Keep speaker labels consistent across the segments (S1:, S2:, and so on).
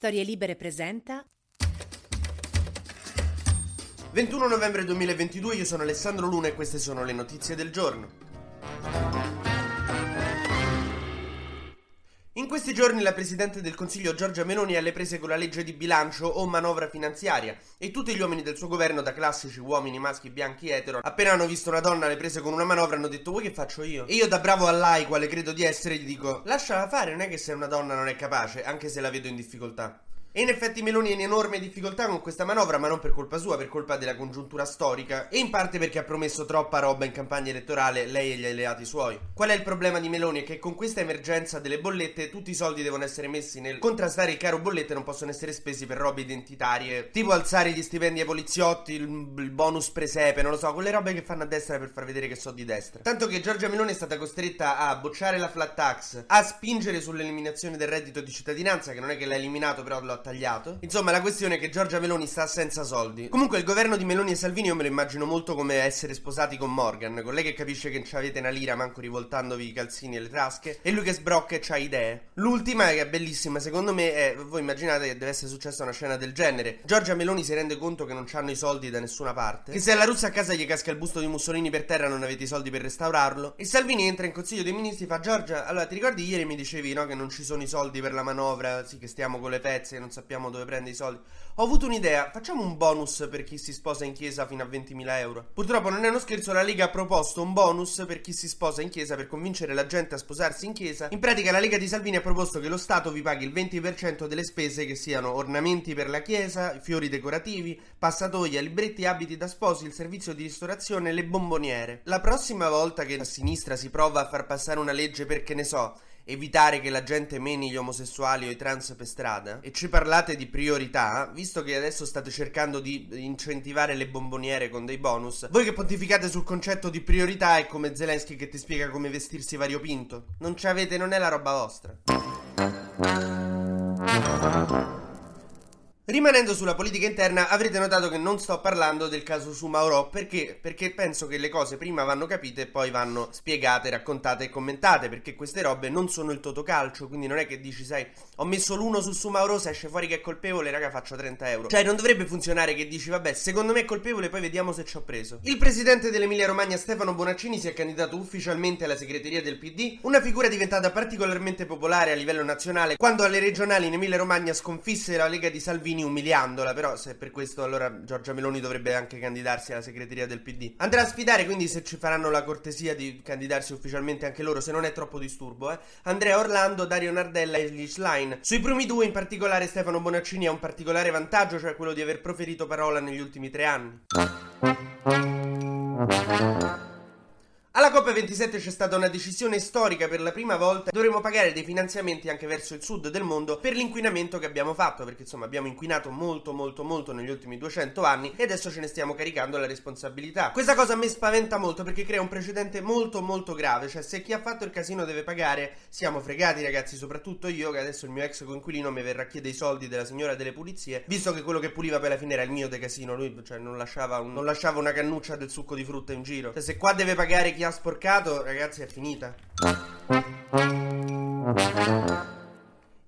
S1: Storie Libere presenta
S2: 21 novembre 2022, io sono Alessandro Luna e queste sono le notizie del giorno. In questi giorni la Presidente del Consiglio Giorgia Meloni è alle prese con la legge di bilancio o manovra finanziaria e tutti gli uomini del suo governo, da classici uomini maschi bianchi etero, appena hanno visto una donna alle prese con una manovra hanno detto vuoi che faccio io? E io da bravo a lei, quale credo di essere, gli dico lasciala fare, non è che se una donna non è capace, anche se la vedo in difficoltà. E in effetti Meloni è in enorme difficoltà con questa manovra, ma non per colpa sua, per colpa della congiuntura storica e in parte perché ha promesso troppa roba in campagna elettorale lei e gli alleati suoi. Qual è il problema di Meloni? È che con questa emergenza delle bollette tutti i soldi devono essere messi nel contrastare il caro bollette e non possono essere spesi per robe identitarie, tipo alzare gli stipendi ai poliziotti, il, il bonus presepe, non lo so, quelle robe che fanno a destra per far vedere che so di destra. Tanto che Giorgia Meloni è stata costretta a bocciare la flat tax, a spingere sull'eliminazione del reddito di cittadinanza, che non è che l'ha eliminato, però lo tagliato. Insomma, la questione è che Giorgia Meloni sta senza soldi. Comunque, il governo di Meloni e Salvini io me lo immagino molto come essere sposati con Morgan, con lei che capisce che non avete una lira manco rivoltandovi i calzini e le tasche, e lui che sbrocca e c'ha idee. L'ultima, che è bellissima, secondo me, è voi immaginate che deve essere successa una scena del genere. Giorgia Meloni si rende conto che non hanno i soldi da nessuna parte, che se alla Russia a casa gli casca il busto di Mussolini per terra non avete i soldi per restaurarlo, e Salvini entra in Consiglio dei Ministri e fa Giorgia, allora ti ricordi ieri mi dicevi no che non ci sono i soldi per la manovra, sì che stiamo con le pezze, non sappiamo dove prende i soldi. Ho avuto un'idea, facciamo un bonus per chi si sposa in chiesa fino a 20.000 euro. Purtroppo non è uno scherzo, la Lega ha proposto un bonus per chi si sposa in chiesa per convincere la gente a sposarsi in chiesa. In pratica la Lega di Salvini ha proposto che lo Stato vi paghi il 20% delle spese che siano ornamenti per la chiesa, fiori decorativi, passatoia, libretti, abiti da sposi, il servizio di ristorazione e le bomboniere. La prossima volta che a sinistra si prova a far passare una legge per che ne so, evitare che la gente meni gli omosessuali o i trans per strada e ci parlate di priorità, visto che adesso state cercando di incentivare le bomboniere con dei bonus, voi che pontificate sul concetto di priorità è come Zelensky che ti spiega come vestirsi variopinto. Non ci avete, non è la roba vostra. Rimanendo sulla politica interna, avrete notato che non sto parlando del caso su Mauro perché? Perché penso che le cose prima vanno capite e poi vanno spiegate, raccontate e commentate. Perché queste robe non sono il totocalcio. Quindi non è che dici, sai, ho messo l'uno su su Mauro, se esce fuori che è colpevole, raga, faccio 30 euro. Cioè, non dovrebbe funzionare che dici, vabbè, secondo me è colpevole, poi vediamo se ci ho preso. Il presidente dell'Emilia Romagna, Stefano Bonaccini, si è candidato ufficialmente alla segreteria del PD, una figura diventata particolarmente popolare a livello nazionale quando alle regionali in Emilia Romagna sconfisse la Lega di Salvini umiliandola, però se per questo allora Giorgia Meloni dovrebbe anche candidarsi alla segreteria del PD. Andrà a sfidare quindi se ci faranno la cortesia di candidarsi ufficialmente anche loro, se non è troppo disturbo, eh. Andrea Orlando, Dario Nardella e Elish Line. Sui primi due in particolare Stefano Bonaccini ha un particolare vantaggio, cioè quello di aver proferito parola negli ultimi tre anni. Alla COP27 c'è stata una decisione storica per la prima volta. Dovremo pagare dei finanziamenti anche verso il sud del mondo per l'inquinamento che abbiamo fatto, perché insomma abbiamo inquinato molto molto molto negli ultimi 200 anni e adesso ce ne stiamo caricando la responsabilità. Questa cosa me spaventa molto perché crea un precedente molto molto grave, cioè se chi ha fatto il casino deve pagare, siamo fregati ragazzi, soprattutto io che adesso il mio ex coinquilino mi verrà a chiedere i soldi della signora delle pulizie, visto che quello che puliva poi alla fine era il mio de casino, lui cioè non lasciava, un, non lasciava una cannuccia del succo di frutta in giro. Cioè se qua deve pagare chi ha sporcato, ragazzi, è finita.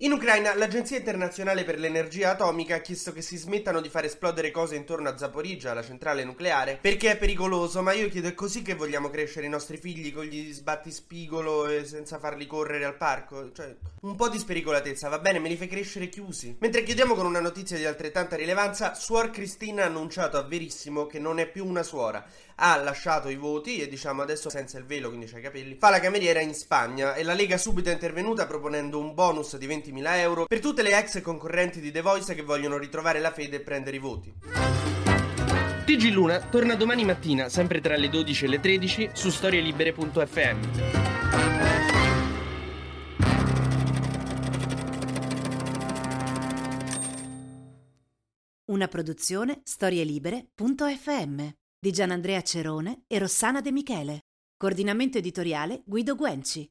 S2: In Ucraina l'Agenzia internazionale per l'energia atomica ha chiesto che si smettano di far esplodere cose intorno a Zaporizhia, la centrale nucleare, perché è pericoloso, ma io chiedo è così che vogliamo crescere i nostri figli con gli sbattispigolo e senza farli correre al parco? Cioè, un po' di spericolatezza, va bene, me li fai crescere chiusi. Mentre chiudiamo con una notizia di altrettanta rilevanza, Suor Cristina ha annunciato a Verissimo che non è più una suora. Ha lasciato i voti e diciamo adesso senza il velo, quindi c'ha i capelli. Fa la cameriera in Spagna e la Lega subito è intervenuta proponendo un bonus di 20.000 euro per tutte le ex concorrenti di The Voice che vogliono ritrovare la fede e prendere i voti.
S3: TG Luna torna domani mattina, sempre tra le 12 e le 13, su storielibere.fm.
S1: Una produzione storielibere.fm di Gianandrea Cerone e Rossana De Michele. Coordinamento editoriale Guido Guenci.